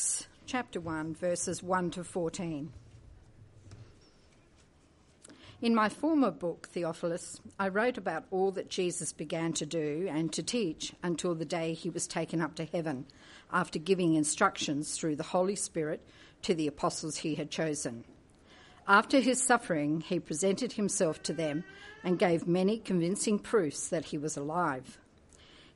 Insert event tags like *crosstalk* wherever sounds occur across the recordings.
Acts chapter 1, verses 1 to 14. In my former book, Theophilus, I wrote about all that Jesus began to do and to teach until the day he was taken up to heaven, after giving instructions through the Holy Spirit to the apostles he had chosen. After his suffering, he presented himself to them and gave many convincing proofs that he was alive.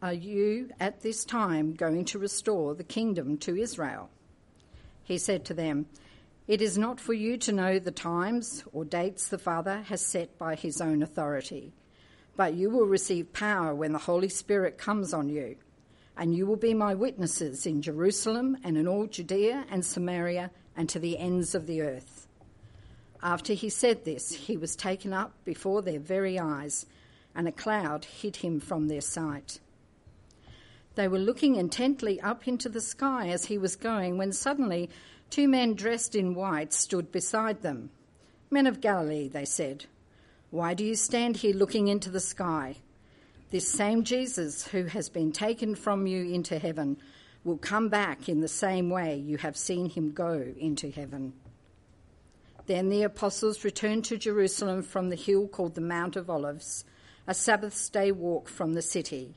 are you at this time going to restore the kingdom to Israel? He said to them, It is not for you to know the times or dates the Father has set by his own authority, but you will receive power when the Holy Spirit comes on you, and you will be my witnesses in Jerusalem and in all Judea and Samaria and to the ends of the earth. After he said this, he was taken up before their very eyes, and a cloud hid him from their sight. They were looking intently up into the sky as he was going when suddenly two men dressed in white stood beside them. Men of Galilee, they said, why do you stand here looking into the sky? This same Jesus who has been taken from you into heaven will come back in the same way you have seen him go into heaven. Then the apostles returned to Jerusalem from the hill called the Mount of Olives, a Sabbath day walk from the city.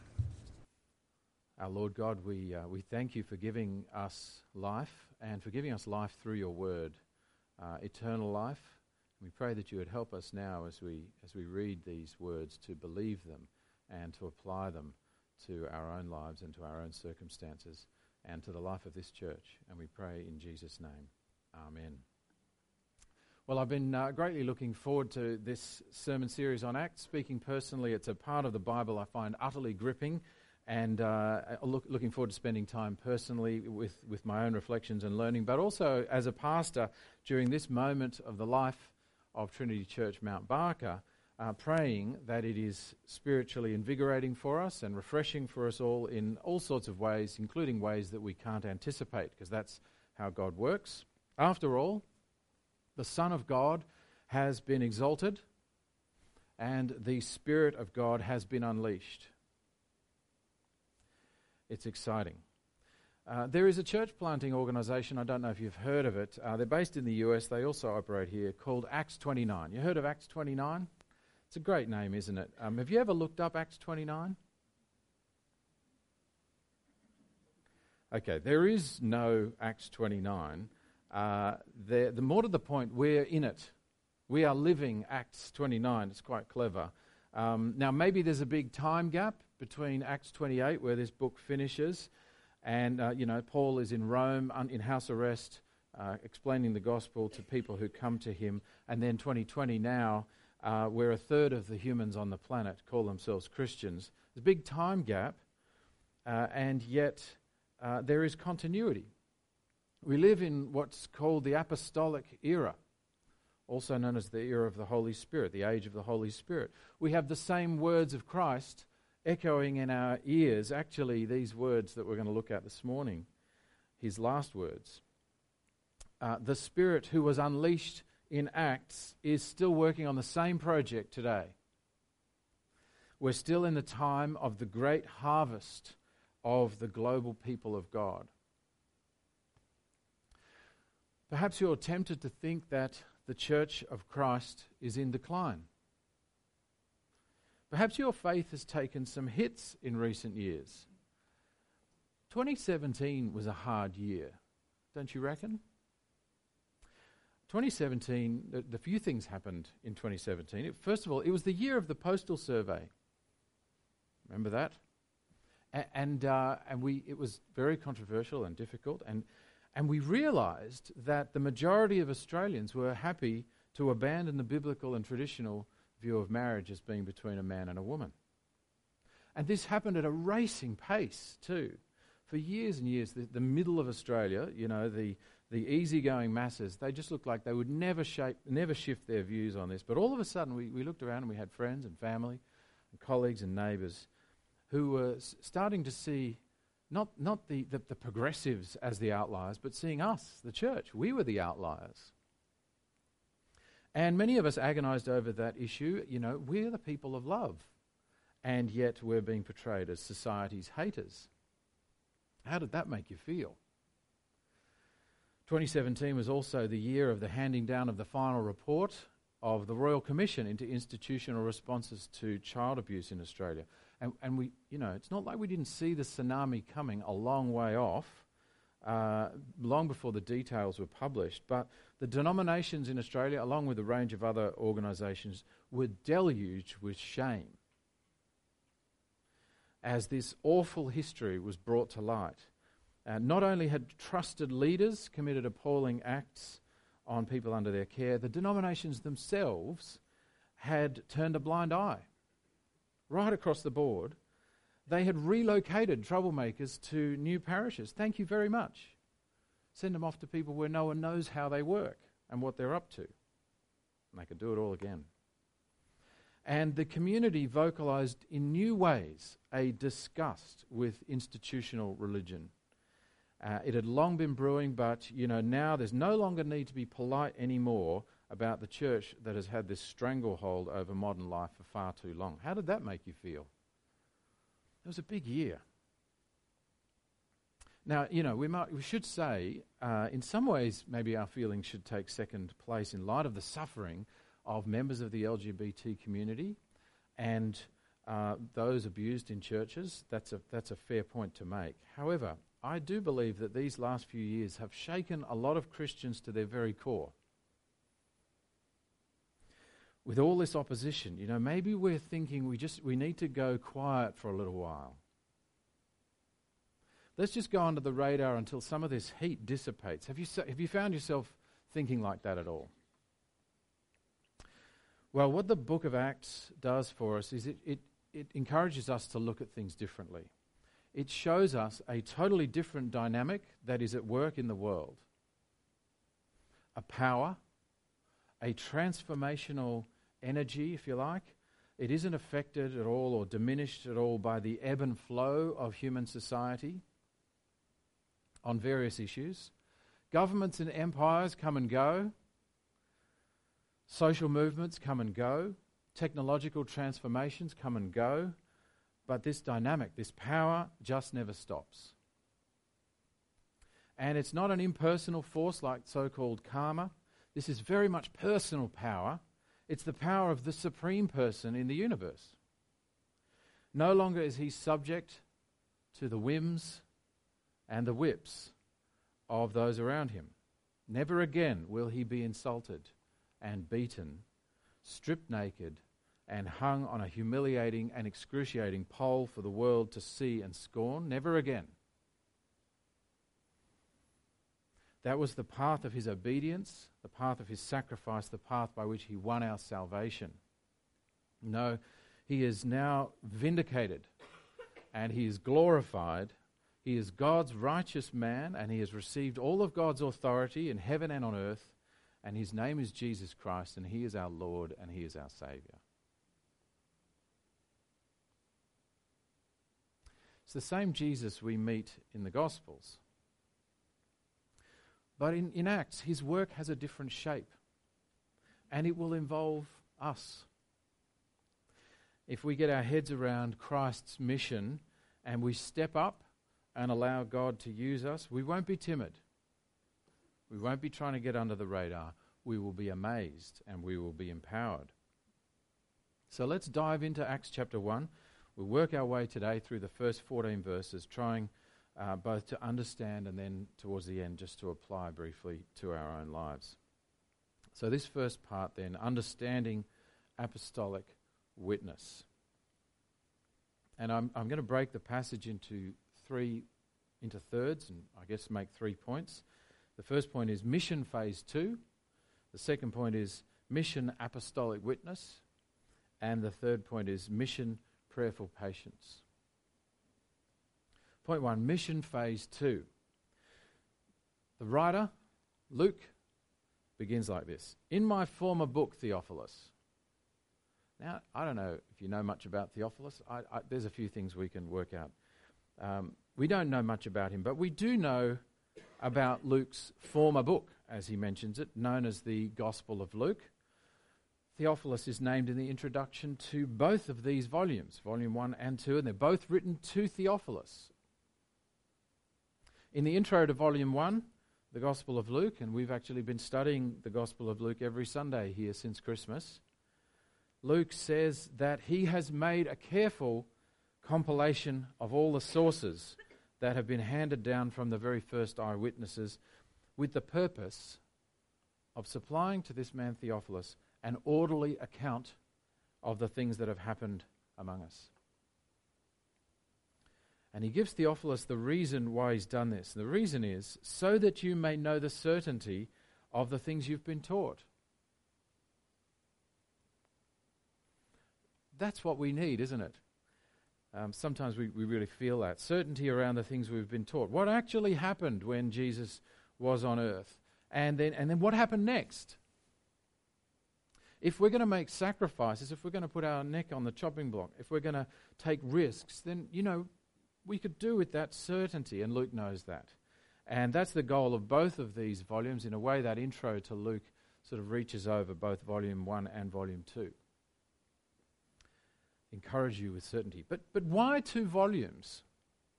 Our Lord God, we, uh, we thank you for giving us life and for giving us life through your word, uh, eternal life. We pray that you would help us now as we, as we read these words to believe them and to apply them to our own lives and to our own circumstances and to the life of this church. And we pray in Jesus' name. Amen. Well, I've been uh, greatly looking forward to this sermon series on Acts. Speaking personally, it's a part of the Bible I find utterly gripping and uh, look, looking forward to spending time personally with, with my own reflections and learning, but also as a pastor during this moment of the life of Trinity Church Mount Barker, uh, praying that it is spiritually invigorating for us and refreshing for us all in all sorts of ways, including ways that we can't anticipate, because that's how God works. After all, the Son of God has been exalted, and the Spirit of God has been unleashed. It's exciting. Uh, there is a church planting organization, I don't know if you've heard of it. Uh, they're based in the US, they also operate here, called Acts 29. You heard of Acts 29? It's a great name, isn't it? Um, have you ever looked up Acts 29? Okay, there is no Acts 29. Uh, the more to the point, we're in it. We are living Acts 29. It's quite clever. Um, now, maybe there's a big time gap between Acts 28, where this book finishes, and uh, you know Paul is in Rome un- in house arrest, uh, explaining the gospel to people who come to him, and then 2020 now, uh, where a third of the humans on the planet call themselves Christians. There's a big time gap, uh, and yet uh, there is continuity. We live in what's called the apostolic era also known as the era of the Holy Spirit, the age of the Holy Spirit. We have the same words of Christ echoing in our ears, actually, these words that we're going to look at this morning, his last words. Uh, the Spirit who was unleashed in Acts is still working on the same project today. We're still in the time of the great harvest of the global people of God. Perhaps you're tempted to think that the church of Christ is in decline. Perhaps your faith has taken some hits in recent years. 2017 was a hard year, don't you reckon? 2017, the, the few things happened in 2017. It, first of all, it was the year of the postal survey. Remember that? A- and uh, and we it was very controversial and difficult, and and we realised that the majority of Australians were happy to abandon the biblical and traditional view of marriage as being between a man and a woman. And this happened at a racing pace too. For years and years, the, the middle of Australia, you know, the, the easygoing masses, they just looked like they would never, shape, never shift their views on this. But all of a sudden, we, we looked around and we had friends and family and colleagues and neighbours who were s- starting to see not, not the, the, the progressives as the outliers, but seeing us, the church. We were the outliers. And many of us agonized over that issue. You know, we're the people of love, and yet we're being portrayed as society's haters. How did that make you feel? 2017 was also the year of the handing down of the final report of the Royal Commission into institutional responses to child abuse in Australia. And, and we, you know, it's not like we didn't see the tsunami coming a long way off, uh, long before the details were published. But the denominations in Australia, along with a range of other organisations, were deluged with shame as this awful history was brought to light. Uh, not only had trusted leaders committed appalling acts on people under their care, the denominations themselves had turned a blind eye. Right across the board, they had relocated troublemakers to new parishes. Thank you very much. Send them off to people where no one knows how they work and what they're up to. And they could do it all again. And the community vocalized in new ways a disgust with institutional religion. Uh, it had long been brewing, but you know now there's no longer need to be polite anymore about the church that has had this stranglehold over modern life for far too long. How did that make you feel? It was a big year. Now, you know, we, might, we should say, uh, in some ways, maybe our feelings should take second place in light of the suffering of members of the LGBT community and uh, those abused in churches. That's a, that's a fair point to make. However, I do believe that these last few years have shaken a lot of Christians to their very core. With all this opposition, you know, maybe we're thinking we just we need to go quiet for a little while. Let's just go under the radar until some of this heat dissipates. Have you, have you found yourself thinking like that at all? Well, what the book of Acts does for us is it, it, it encourages us to look at things differently. It shows us a totally different dynamic that is at work in the world a power, a transformational energy, if you like. It isn't affected at all or diminished at all by the ebb and flow of human society on various issues. Governments and empires come and go. Social movements come and go. Technological transformations come and go. But this dynamic, this power, just never stops. And it's not an impersonal force like so called karma. This is very much personal power. It's the power of the supreme person in the universe. No longer is he subject to the whims and the whips of those around him. Never again will he be insulted and beaten, stripped naked, and hung on a humiliating and excruciating pole for the world to see and scorn. Never again. That was the path of his obedience, the path of his sacrifice, the path by which he won our salvation. No, he is now vindicated and he is glorified. He is God's righteous man and he has received all of God's authority in heaven and on earth. And his name is Jesus Christ and he is our Lord and he is our Saviour. It's the same Jesus we meet in the Gospels. But in, in Acts, his work has a different shape, and it will involve us. If we get our heads around Christ's mission and we step up and allow God to use us, we won't be timid. We won't be trying to get under the radar. We will be amazed and we will be empowered. So let's dive into Acts chapter 1. We'll work our way today through the first 14 verses, trying uh, both to understand and then towards the end just to apply briefly to our own lives. So, this first part then, understanding apostolic witness. And I'm, I'm going to break the passage into three, into thirds, and I guess make three points. The first point is mission phase two. The second point is mission apostolic witness. And the third point is mission prayerful patience. Point one mission phase two. The writer, Luke, begins like this In my former book, Theophilus. Now, I don't know if you know much about Theophilus. I, I, there's a few things we can work out. Um, we don't know much about him, but we do know about Luke's former book, as he mentions it, known as the Gospel of Luke. Theophilus is named in the introduction to both of these volumes, volume 1 and 2, and they're both written to Theophilus. In the intro to volume 1, the Gospel of Luke, and we've actually been studying the Gospel of Luke every Sunday here since Christmas. Luke says that he has made a careful compilation of all the sources that have been handed down from the very first eyewitnesses with the purpose of supplying to this man Theophilus an orderly account of the things that have happened among us. And he gives Theophilus the reason why he's done this. The reason is so that you may know the certainty of the things you've been taught. That's what we need, isn't it? Um, sometimes we, we really feel that. Certainty around the things we've been taught. What actually happened when Jesus was on earth? And then, and then what happened next? If we're going to make sacrifices, if we're going to put our neck on the chopping block, if we're going to take risks, then, you know, we could do with that certainty, and Luke knows that. And that's the goal of both of these volumes. In a way, that intro to Luke sort of reaches over both volume 1 and volume 2. Encourage you with certainty. But, but why two volumes?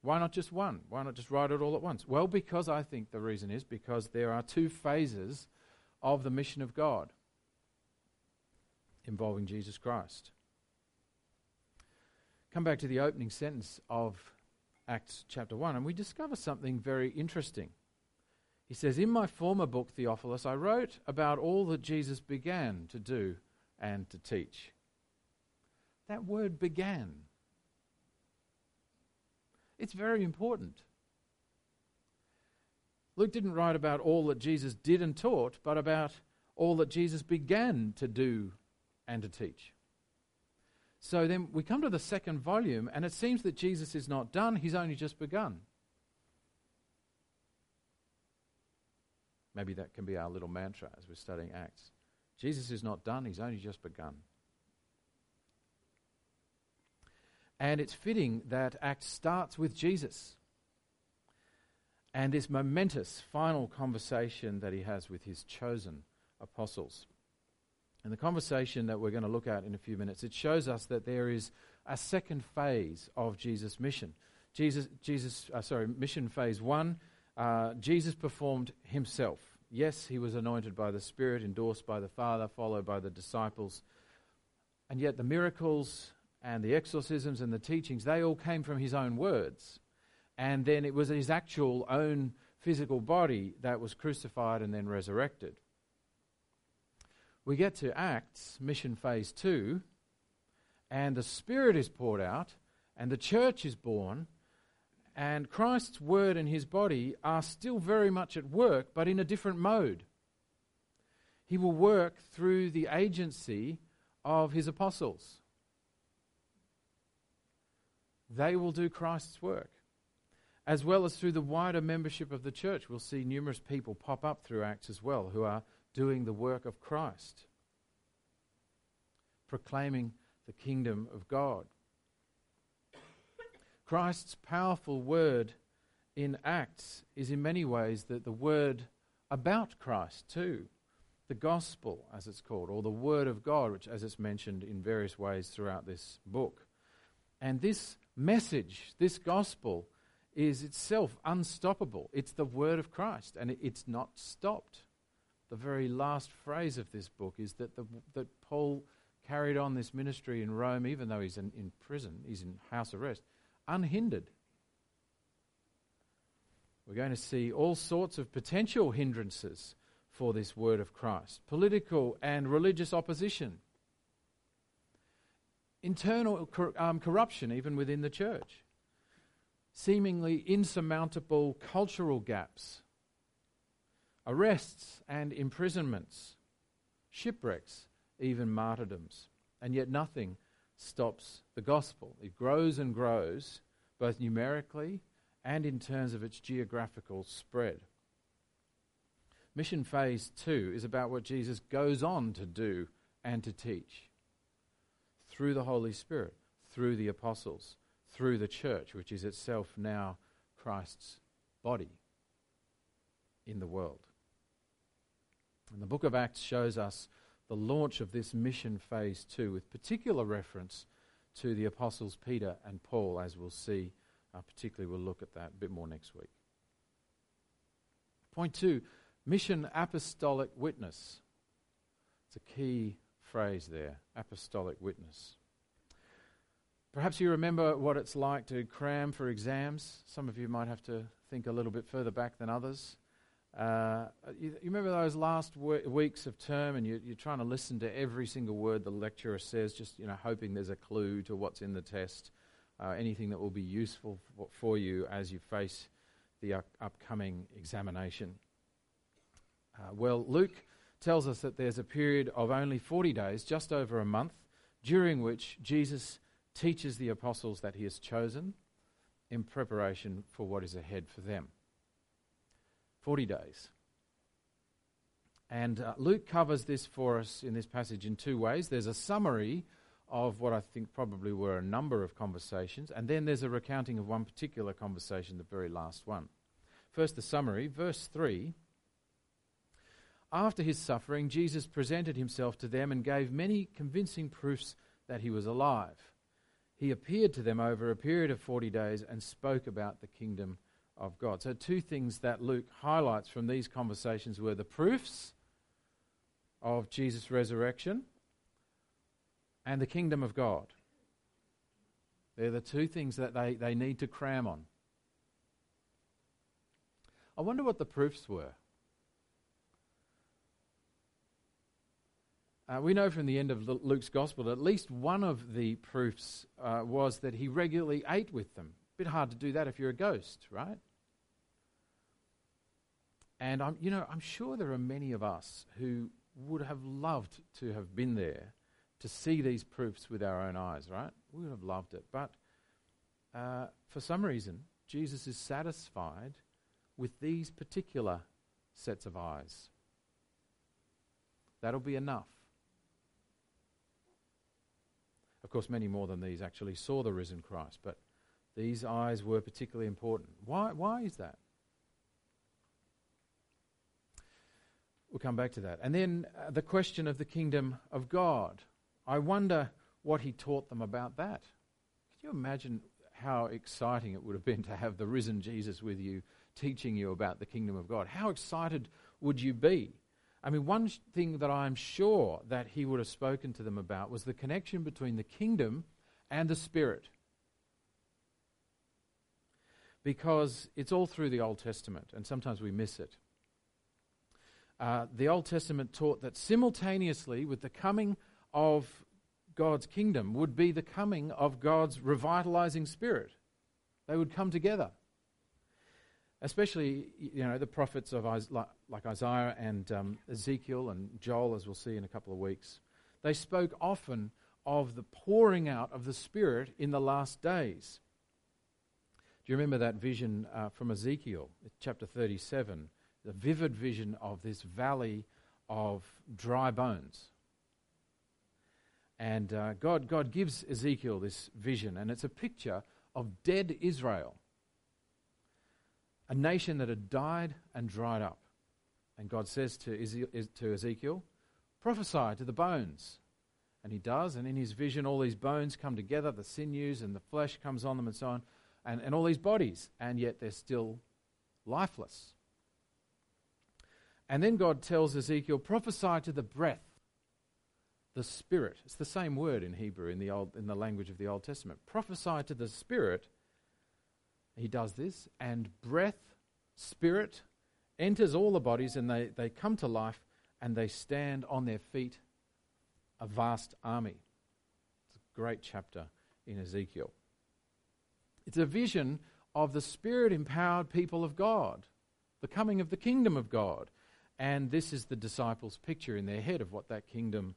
Why not just one? Why not just write it all at once? Well, because I think the reason is because there are two phases of the mission of God involving Jesus Christ. Come back to the opening sentence of Acts chapter 1, and we discover something very interesting. He says, In my former book, Theophilus, I wrote about all that Jesus began to do and to teach. That word began. It's very important. Luke didn't write about all that Jesus did and taught, but about all that Jesus began to do and to teach. So then we come to the second volume, and it seems that Jesus is not done, he's only just begun. Maybe that can be our little mantra as we're studying Acts. Jesus is not done, he's only just begun. And it's fitting that Acts starts with Jesus and this momentous final conversation that he has with his chosen apostles. And the conversation that we're going to look at in a few minutes, it shows us that there is a second phase of Jesus' mission. Jesus, Jesus uh, sorry, mission phase one, uh, Jesus performed himself. Yes, he was anointed by the Spirit, endorsed by the Father, followed by the disciples. And yet the miracles and the exorcisms and the teachings, they all came from his own words. And then it was his actual own physical body that was crucified and then resurrected we get to Acts, mission phase two, and the Spirit is poured out, and the church is born, and Christ's word and his body are still very much at work, but in a different mode. He will work through the agency of his apostles. They will do Christ's work, as well as through the wider membership of the church. We'll see numerous people pop up through Acts as well who are doing the work of Christ, proclaiming the kingdom of God. Christ's powerful word in Acts is in many ways the, the word about Christ too. The gospel, as it's called, or the word of God, which as it's mentioned in various ways throughout this book. And this message, this gospel, is itself unstoppable. It's the word of Christ, and it's not stopped the very last phrase of this book is that, the, that Paul carried on this ministry in Rome, even though he's in, in prison, he's in house arrest, unhindered. We're going to see all sorts of potential hindrances for this word of Christ. Political and religious opposition. Internal cor- um, corruption, even within the church. Seemingly insurmountable cultural gaps. Arrests and imprisonments. Shipwrecks, even martyrdoms. And yet nothing stops the gospel. It grows and grows, both numerically and in terms of its geographical spread. Mission phase two is about what Jesus goes on to do and to teach through the Holy Spirit, through the apostles, through the church, which is itself now Christ's body in the world. And the book of Acts shows us the launch of this mission phase two, with particular reference to the apostles Peter and Paul, as we'll see. Uh, particularly, we'll look at that a bit more next week. Point two mission apostolic witness. It's a key phrase there apostolic witness. Perhaps you remember what it's like to cram for exams. Some of you might have to think a little bit further back than others. Uh, you, you, remember those last w- weeks of term, and you, are trying to listen to every single word the lecturer says, just you know, hoping there's a clue to what's in the test, uh, anything that will be useful for, for you as you face the upcoming examination. Uh, well, Luke tells us that there's a period of only 40 days, just over a month, during which Jesus teaches the apostles that he has chosen in preparation for what is ahead for them. 40 days. And uh, Luke covers this for us in this passage in two ways. There's a summary of what I think probably were a number of conversations, and then there's a recounting of one particular conversation, the very last one. First, the summary, verse 3. After his suffering, Jesus presented himself to them and gave many convincing proofs that he was alive. He appeared to them over a period of 40 days and spoke about the kingdom of God. So, two things that Luke highlights from these conversations were the proofs of Jesus' resurrection and the kingdom of God. They're the two things that they, they need to cram on. I wonder what the proofs were. Uh, we know from the end of Luke's gospel that at least one of the proofs uh, was that he regularly ate with them bit hard to do that if you're a ghost, right? And I'm, you know, I'm sure there are many of us who would have loved to have been there to see these proofs with our own eyes, right? We would have loved it. But uh, for some reason, Jesus is satisfied with these particular sets of eyes. That'll be enough. Of course, many more than these actually saw the risen Christ, but these eyes were particularly important. Why, why is that? We'll come back to that. And then uh, the question of the kingdom of God. I wonder what he taught them about that. Can you imagine how exciting it would have been to have the risen Jesus with you teaching you about the kingdom of God? How excited would you be? I mean, one thing that I'm sure that he would have spoken to them about was the connection between the kingdom and the spirit because it's all through the Old Testament, and sometimes we miss it. Uh, the Old Testament taught that simultaneously with the coming of God's kingdom would be the coming of God's revitalizing spirit. They would come together. Especially, you know, the prophets of like Isaiah and um, Ezekiel and Joel, as we'll see in a couple of weeks. They spoke often of the pouring out of the Spirit in the last days. Do you remember that vision uh, from Ezekiel, chapter 37? The vivid vision of this valley of dry bones. And uh, God, God gives Ezekiel this vision, and it's a picture of dead Israel, a nation that had died and dried up. And God says to, Ezekiel, prophesy to the bones. And he does, and in his vision, all these bones come together, the sinews and the flesh comes on them, and so on and, and all these bodies, and yet they're still lifeless. And then God tells Ezekiel, prophesy to the breath, the spirit. It's the same word in Hebrew in the, old, in the language of the Old Testament. Prophesy to the spirit. He does this, and breath, spirit, enters all the bodies, and they, they come to life and they stand on their feet, a vast army. It's a great chapter in Ezekiel. It's a vision of the spirit empowered people of God, the coming of the kingdom of God. And this is the disciples' picture in their head of what that kingdom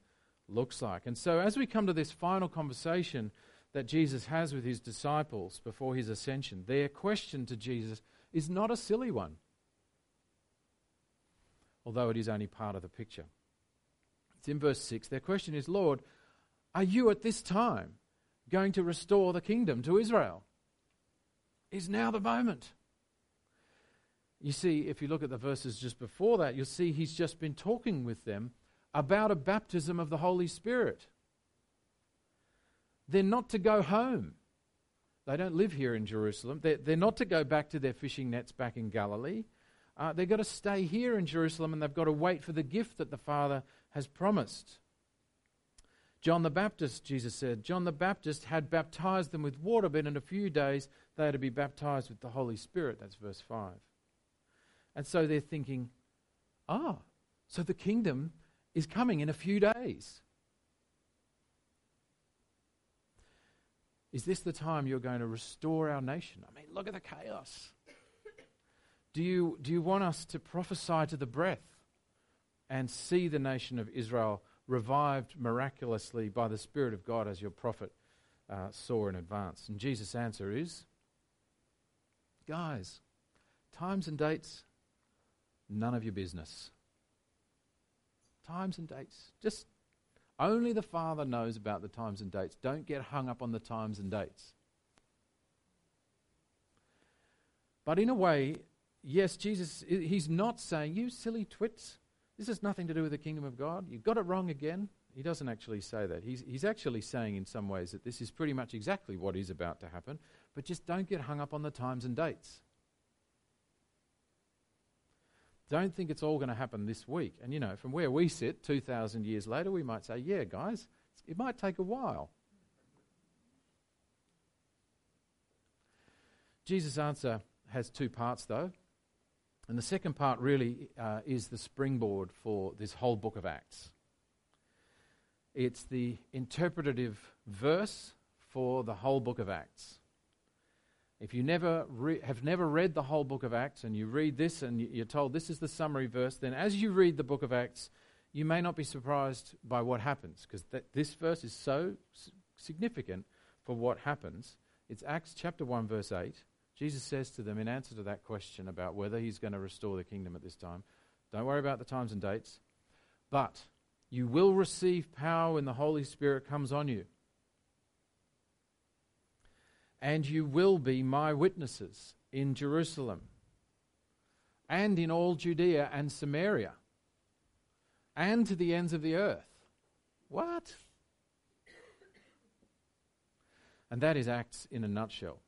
looks like. And so, as we come to this final conversation that Jesus has with his disciples before his ascension, their question to Jesus is not a silly one, although it is only part of the picture. It's in verse 6. Their question is, Lord, are you at this time going to restore the kingdom to Israel? Is now the moment. You see, if you look at the verses just before that, you'll see he's just been talking with them about a baptism of the Holy Spirit. They're not to go home. They don't live here in Jerusalem. They're, they're not to go back to their fishing nets back in Galilee. Uh, they've got to stay here in Jerusalem and they've got to wait for the gift that the Father has promised. John the Baptist, Jesus said, John the Baptist had baptized them with water, but in a few days they are to be baptized with the Holy Spirit. That's verse 5. And so they're thinking, ah, so the kingdom is coming in a few days. Is this the time you're going to restore our nation? I mean, look at the chaos. Do you, do you want us to prophesy to the breath and see the nation of Israel revived miraculously by the Spirit of God as your prophet uh, saw in advance? And Jesus' answer is guys, times and dates, none of your business. Times and dates. Just only the Father knows about the times and dates. Don't get hung up on the times and dates. But in a way, yes, Jesus, he's not saying, you silly twits, this has nothing to do with the kingdom of God. You got it wrong again. He doesn't actually say that. He's, he's actually saying, in some ways, that this is pretty much exactly what is about to happen, but just don't get hung up on the times and dates. Don't think it's all going to happen this week. And you know, from where we sit, 2,000 years later, we might say, yeah, guys, it might take a while. Jesus' answer has two parts, though. And the second part really uh, is the springboard for this whole book of Acts. It's the interpretative verse for the whole book of Acts. If you never re- have never read the whole book of Acts and you read this and you're told this is the summary verse, then as you read the book of Acts, you may not be surprised by what happens because th- this verse is so s- significant for what happens. It's Acts chapter 1, verse 8. Jesus says to them in answer to that question about whether he's going to restore the kingdom at this time, don't worry about the times and dates, but you will receive power when the Holy Spirit comes on you and you will be my witnesses in Jerusalem and in all Judea and Samaria and to the ends of the earth. What? And that is Acts in a nutshell.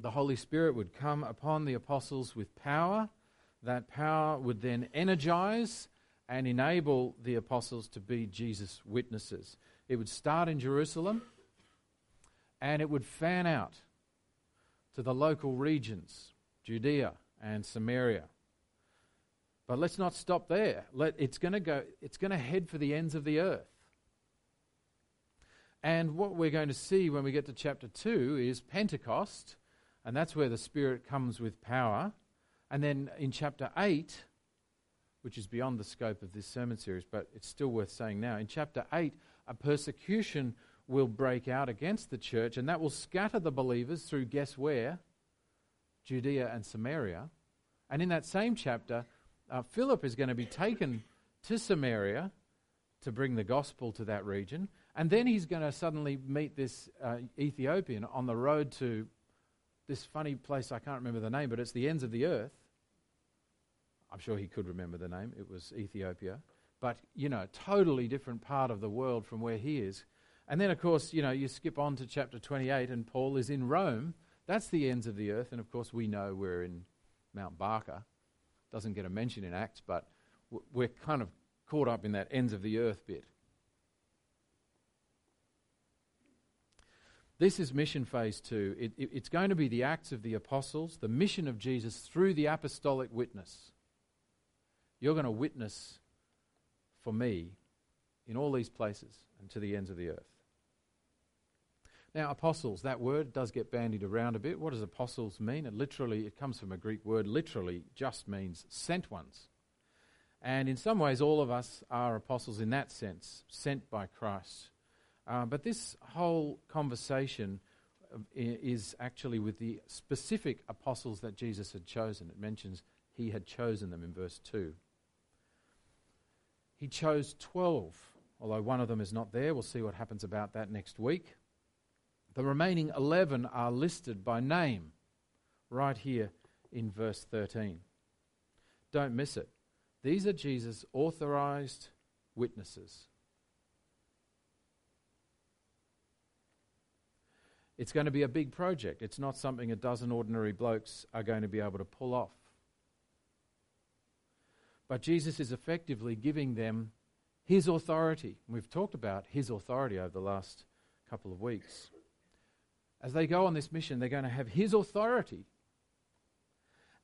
The Holy Spirit would come upon the apostles with power. That power would then energize and enable the apostles to be Jesus' witnesses. It would start in Jerusalem and it would fan out to the local regions, Judea and Samaria. But let's not stop there. Let, it's going to go. It's going to head for the ends of the earth. And what we're going to see when we get to chapter two is Pentecost, and that's where the Spirit comes with power. And then in chapter eight, which is beyond the scope of this sermon series, but it's still worth saying now. In chapter eight, a persecution will break out against the church, and that will scatter the believers through guess where? Judea and Samaria. And in that same chapter, uh, Philip is going to be taken to Samaria to bring the gospel to that region. And then he's going to suddenly meet this uh, Ethiopian on the road to this funny place, I can't remember the name, but it's the ends of the earth. I'm sure he could remember the name. It was Ethiopia. But, you know, totally different part of the world from where he is. And then, of course, you know, you skip on to chapter 28, and Paul is in Rome. That's the ends of the earth. And of course, we know we're in Mount Barker. Doesn't get a mention in Acts, but we're kind of caught up in that ends of the earth bit. This is mission phase two. It, it, it's going to be the Acts of the Apostles, the mission of Jesus through the apostolic witness. You're going to witness for me in all these places and to the ends of the earth. Now, apostles, that word does get bandied around a bit. What does apostles mean? It literally, it comes from a Greek word, literally just means sent ones. And in some ways, all of us are apostles in that sense, sent by Christ. Uh, but this whole conversation is actually with the specific apostles that Jesus had chosen. It mentions he had chosen them in verse 2. He chose 12, although one of them is not there. We'll see what happens about that next week. The remaining 11 are listed by name right here in verse 13. Don't miss it. These are Jesus' authorized witnesses. It's going to be a big project. It's not something a dozen ordinary blokes are going to be able to pull off. But Jesus is effectively giving them his authority. We've talked about his authority over the last couple of weeks as they go on this mission, they're going to have his authority.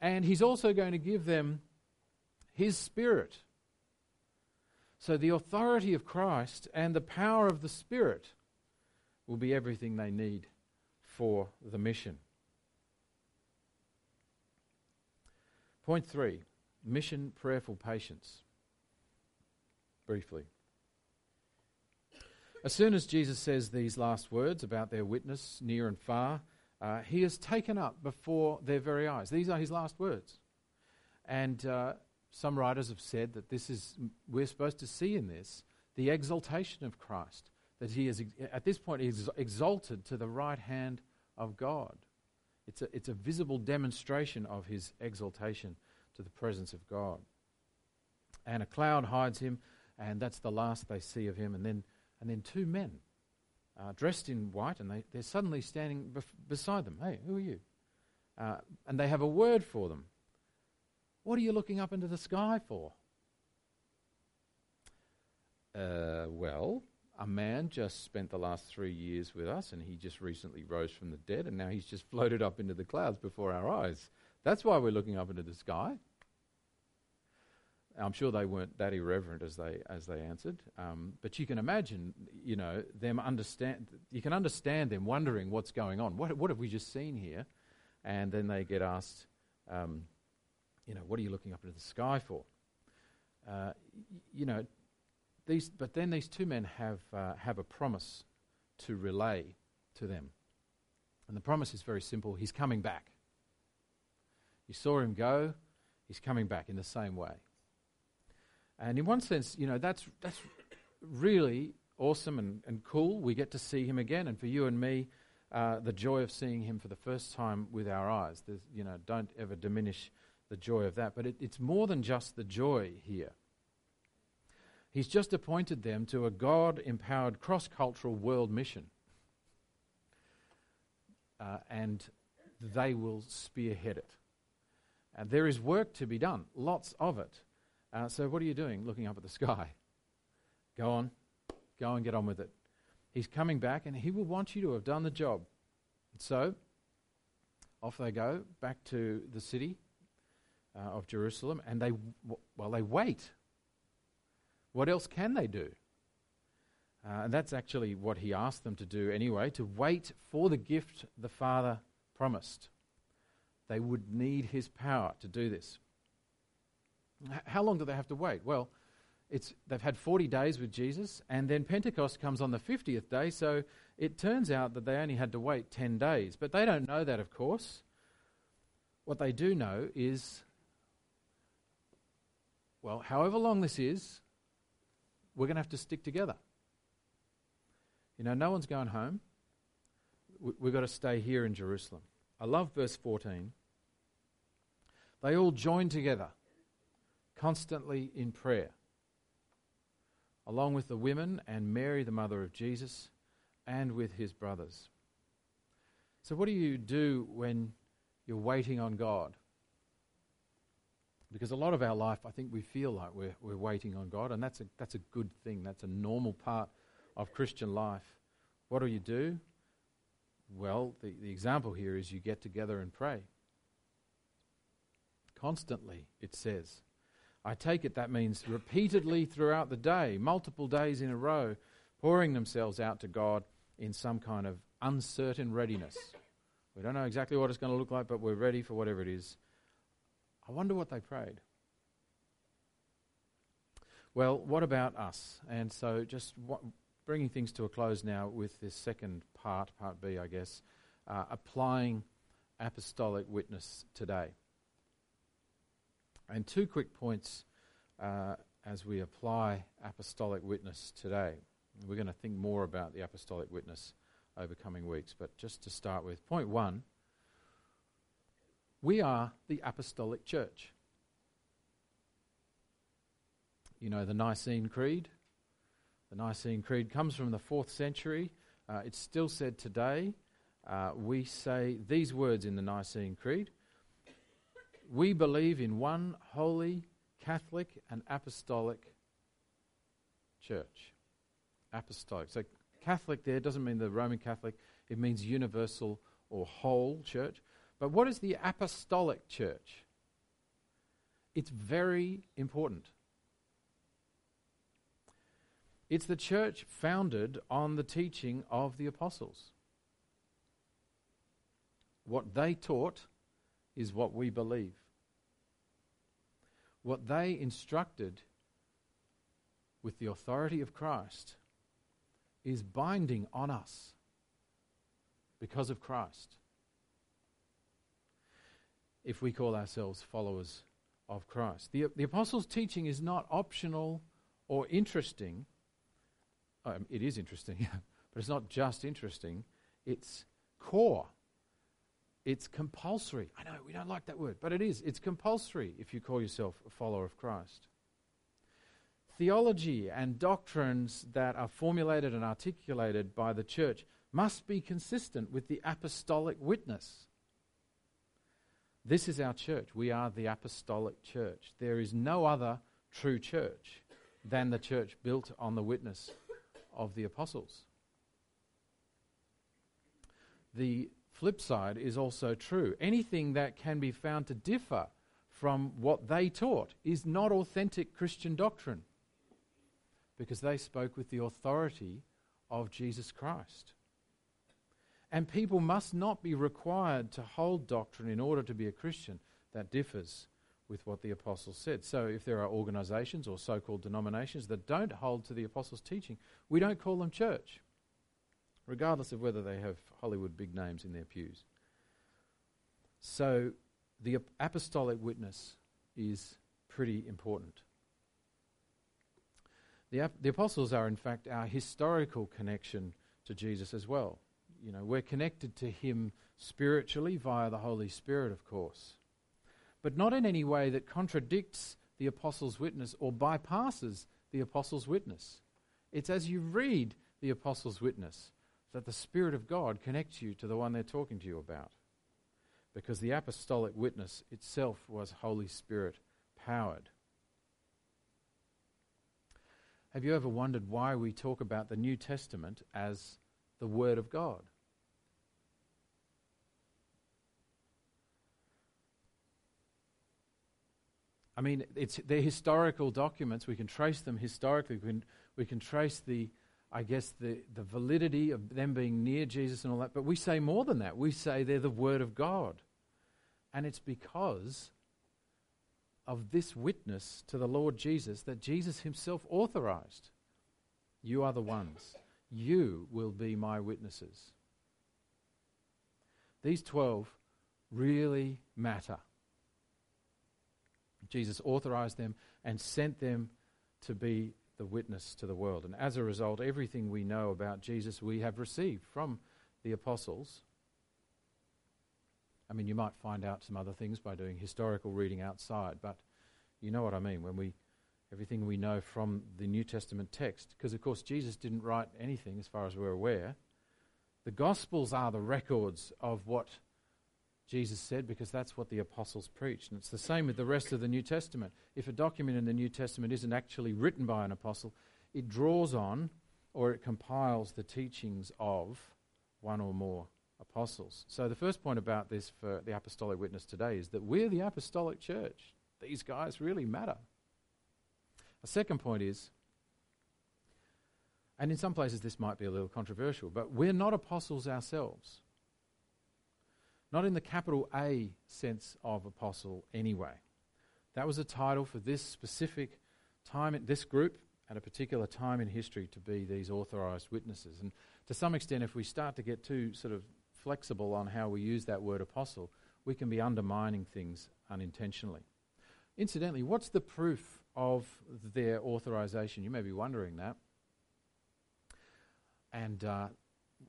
And he's also going to give them his spirit. So the authority of Christ and the power of the Spirit will be everything they need for the mission. Point three mission prayerful patience. Briefly. As soon as Jesus says these last words about their witness near and far, uh, he is taken up before their very eyes. These are his last words. And uh, some writers have said that this is, we're supposed to see in this the exaltation of Christ, that he is, at this point, is exalted to the right hand of God. It's a, it's a visible demonstration of his exaltation to the presence of God. And a cloud hides him, and that's the last they see of him. And then and then two men uh, dressed in white, and they, they're suddenly standing bef- beside them. Hey, who are you? Uh, and they have a word for them. What are you looking up into the sky for? Uh, well, a man just spent the last three years with us, and he just recently rose from the dead, and now he's just *laughs* floated up into the clouds before our eyes. That's why we're looking up into the sky. I'm sure they weren't that irreverent as they as they answered, um, but you can imagine, you know, them understand. You can understand them wondering what's going on. What what have we just seen here? And then they get asked, um, you know, what are you looking up into the sky for? Uh, you know, these. But then these two men have uh, have a promise to relay to them, and the promise is very simple. He's coming back. You saw him go. He's coming back in the same way. And in one sense, you know, that's, that's really awesome and, and cool. We get to see him again. And for you and me, uh, the joy of seeing him for the first time with our eyes. There's, you know, don't ever diminish the joy of that. But it, it's more than just the joy here. He's just appointed them to a God empowered cross cultural world mission. Uh, and they will spearhead it. And there is work to be done, lots of it. Uh, so, what are you doing looking up at the sky? Go on, go and get on with it. He's coming back and he will want you to have done the job. So, off they go back to the city uh, of Jerusalem and they, well, they wait. What else can they do? Uh, and that's actually what he asked them to do anyway to wait for the gift the Father promised. They would need his power to do this. How long do they have to wait? Well, it's, they've had 40 days with Jesus, and then Pentecost comes on the 50th day, so it turns out that they only had to wait 10 days. But they don't know that, of course. What they do know is, well, however long this is, we're going to have to stick together. You know, no one's going home. We've got to stay here in Jerusalem. I love verse 14. They all joined together constantly in prayer, along with the women and Mary, the mother of Jesus, and with his brothers. So, what do you do when you're waiting on God? Because a lot of our life, I think we feel like we're, we're waiting on God, and that's a, that's a good thing. That's a normal part of Christian life. What do you do? Well, the, the example here is you get together and pray. Constantly, it says. I take it that means repeatedly throughout the day, multiple days in a row, pouring themselves out to God in some kind of uncertain readiness. We don't know exactly what it's going to look like, but we're ready for whatever it is. I wonder what they prayed. Well, what about us? And so, just bringing things to a close now with this second part, part B, I guess, uh, applying apostolic witness today. And two quick points uh, as we apply apostolic witness today. We're going to think more about the apostolic witness over coming weeks, but just to start with, point one we are the apostolic church. You know the Nicene Creed? The Nicene Creed comes from the fourth century. Uh, it's still said today. Uh, we say these words in the Nicene Creed We believe in one holy, Catholic, and apostolic church. Apostolic. So, Catholic there doesn't mean the Roman Catholic, it means universal or whole church. But what is the apostolic church? It's very important. It's the church founded on the teaching of the apostles. What they taught is what we believe. What they instructed with the authority of Christ is binding on us because of Christ. If we call ourselves followers of Christ, the, the apostles' teaching is not optional or interesting um, it is interesting, *laughs* but it's not just interesting, it's core. It's compulsory. I know we don't like that word, but it is. It's compulsory if you call yourself a follower of Christ. Theology and doctrines that are formulated and articulated by the church must be consistent with the apostolic witness. This is our church. We are the apostolic church. There is no other true church than the church built on the witness of the apostles. The flip side is also true. Anything that can be found to differ from what they taught is not authentic Christian doctrine because they spoke with the authority of Jesus Christ. And people must not be required to hold doctrine in order to be a Christian that differs with what the apostles said. So if there are organizations or so called denominations that don't hold to the apostles' teaching, we don't call them church, regardless of whether they have Hollywood big names in their pews. So the apostolic witness is pretty important. The, ap- the apostles are, in fact, our historical connection to Jesus as well. You know, we're connected to him spiritually via the Holy Spirit, of course but not in any way that contradicts the apostles' witness or bypasses the apostles' witness. It's as you read the apostles' witness that the Spirit of God connects you to the one they're talking to you about. Because the apostolic witness itself was Holy Spirit powered. Have you ever wondered why we talk about the New Testament as the Word of God? I mean, it's, they're historical documents. We can trace them historically. We can, we can trace the, I guess, the, the validity of them being near Jesus and all that. But we say more than that. We say they're the Word of God. And it's because of this witness to the Lord Jesus that Jesus himself authorized. You are the ones. You will be my witnesses. These 12 really matter. Jesus authorized them and sent them to be the witness to the world. And as a result, everything we know about Jesus we have received from the apostles. I mean, you might find out some other things by doing historical reading outside, but you know what I mean when we everything we know from the New Testament text because of course Jesus didn't write anything as far as we're aware. The gospels are the records of what Jesus said, because that's what the apostles preached. And it's the same with the rest of the New Testament. If a document in the New Testament isn't actually written by an apostle, it draws on or it compiles the teachings of one or more apostles. So, the first point about this for the apostolic witness today is that we're the apostolic church. These guys really matter. A second point is, and in some places this might be a little controversial, but we're not apostles ourselves. Not in the capital A sense of apostle, anyway. That was a title for this specific time, this group, at a particular time in history to be these authorized witnesses. And to some extent, if we start to get too sort of flexible on how we use that word apostle, we can be undermining things unintentionally. Incidentally, what's the proof of their authorization? You may be wondering that. And uh,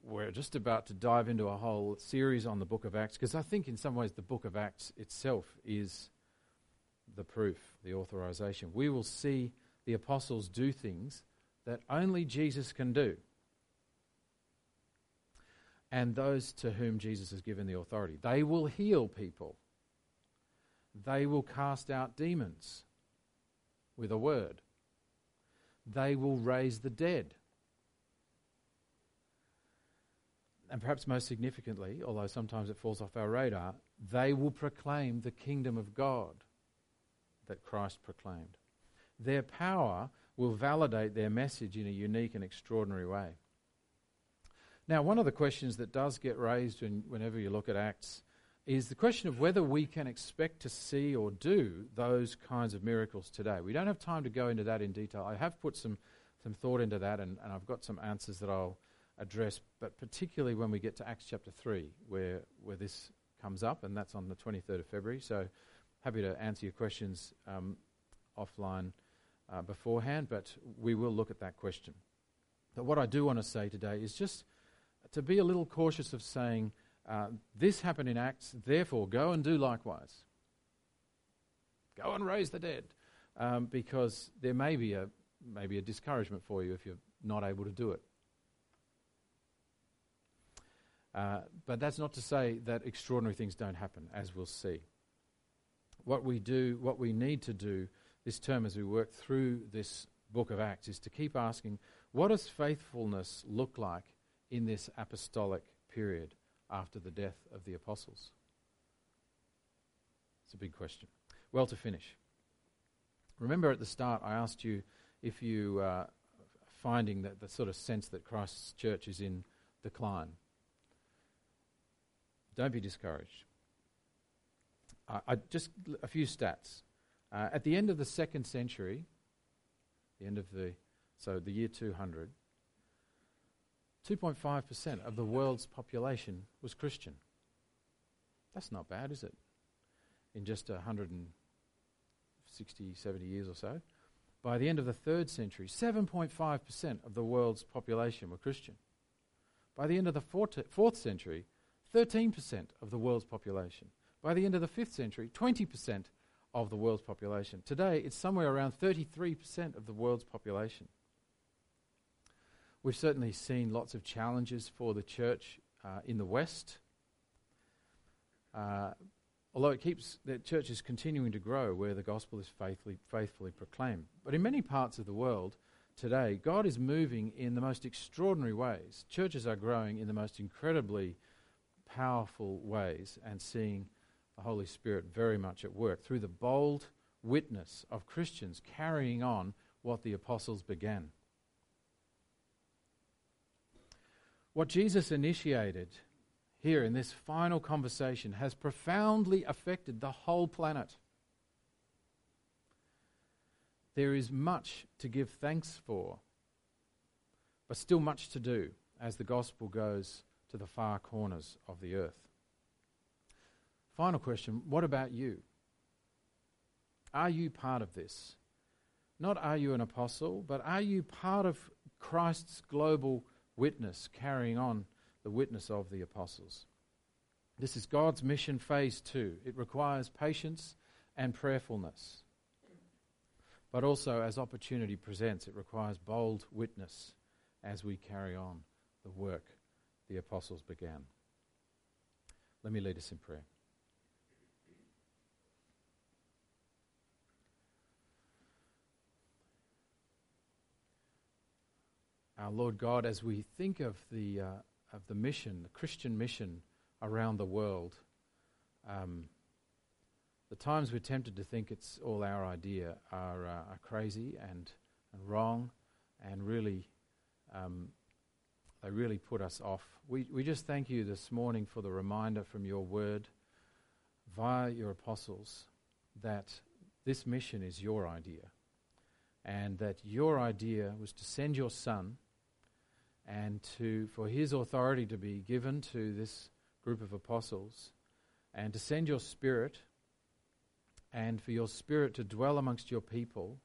we're just about to dive into a whole series on the book of Acts because I think, in some ways, the book of Acts itself is the proof, the authorization. We will see the apostles do things that only Jesus can do. And those to whom Jesus has given the authority. They will heal people. They will cast out demons with a word. They will raise the dead. And perhaps most significantly, although sometimes it falls off our radar, they will proclaim the kingdom of God that Christ proclaimed. Their power will validate their message in a unique and extraordinary way. Now, one of the questions that does get raised when, whenever you look at Acts is the question of whether we can expect to see or do those kinds of miracles today. We don't have time to go into that in detail. I have put some, some thought into that, and, and I've got some answers that I'll address, but particularly when we get to Acts chapter 3, where, where this comes up, and that's on the 23rd of February. So happy to answer your questions um, offline uh, beforehand, but we will look at that question. But what I do want to say today is just to be a little cautious of saying, uh, this happened in Acts, therefore go and do likewise. Go and raise the dead. Um, because there may be a maybe a discouragement for you if you're not able to do it. Uh, but that's not to say that extraordinary things don't happen, as we'll see. What we do, what we need to do this term as we work through this book of Acts is to keep asking, what does faithfulness look like in this apostolic period after the death of the apostles? It's a big question. Well, to finish, remember at the start I asked you if you are uh, finding that the sort of sense that Christ's church is in decline. Don't be discouraged. Uh, I, just a few stats. Uh, at the end of the second century, the end of the, so the year 200, 2.5% of the world's population was Christian. That's not bad, is it? In just 160, 70 years or so. By the end of the third century, 7.5% of the world's population were Christian. By the end of the fourth century, 13% of the world's population. By the end of the 5th century, 20% of the world's population. Today, it's somewhere around 33% of the world's population. We've certainly seen lots of challenges for the church uh, in the West. Uh, although it keeps the church is continuing to grow where the gospel is faithfully, faithfully proclaimed. But in many parts of the world today, God is moving in the most extraordinary ways. Churches are growing in the most incredibly powerful ways and seeing the Holy Spirit very much at work through the bold witness of Christians carrying on what the apostles began. What Jesus initiated here in this final conversation has profoundly affected the whole planet. There is much to give thanks for, but still much to do as the gospel goes to the far corners of the earth. Final question what about you? Are you part of this? Not are you an apostle, but are you part of Christ's global witness, carrying on the witness of the apostles? This is God's mission phase two. It requires patience and prayerfulness. But also, as opportunity presents, it requires bold witness as we carry on the work the apostles began. Let me lead us in prayer. Our Lord God, as we think of the uh, of the mission, the Christian mission around the world. Um, the times we're tempted to think it's all our idea are, uh, are crazy and, and wrong and really, um, they really put us off. We, we just thank you this morning for the reminder from your word via your apostles that this mission is your idea and that your idea was to send your son and to for his authority to be given to this group of apostles and to send your spirit and for your spirit to dwell amongst your people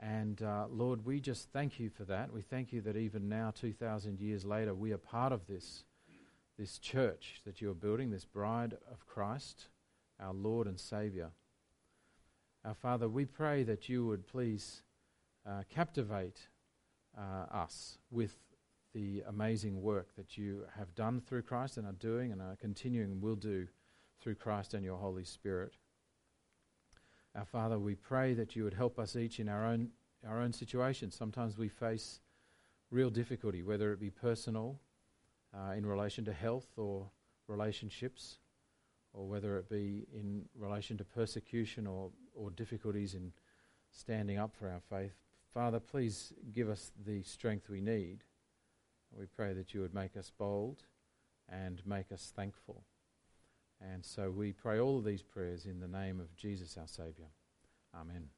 and uh, Lord, we just thank you for that. We thank you that even now, 2,000 years later, we are part of this, this church that you are building, this bride of Christ, our Lord and Saviour. Our Father, we pray that you would please uh, captivate uh, us with the amazing work that you have done through Christ and are doing and are continuing and will do through Christ and your Holy Spirit. Our Father, we pray that you would help us each in our own, our own situations. Sometimes we face real difficulty, whether it be personal, uh, in relation to health or relationships, or whether it be in relation to persecution or, or difficulties in standing up for our faith. Father, please give us the strength we need. We pray that you would make us bold and make us thankful. And so we pray all of these prayers in the name of Jesus our Saviour. Amen.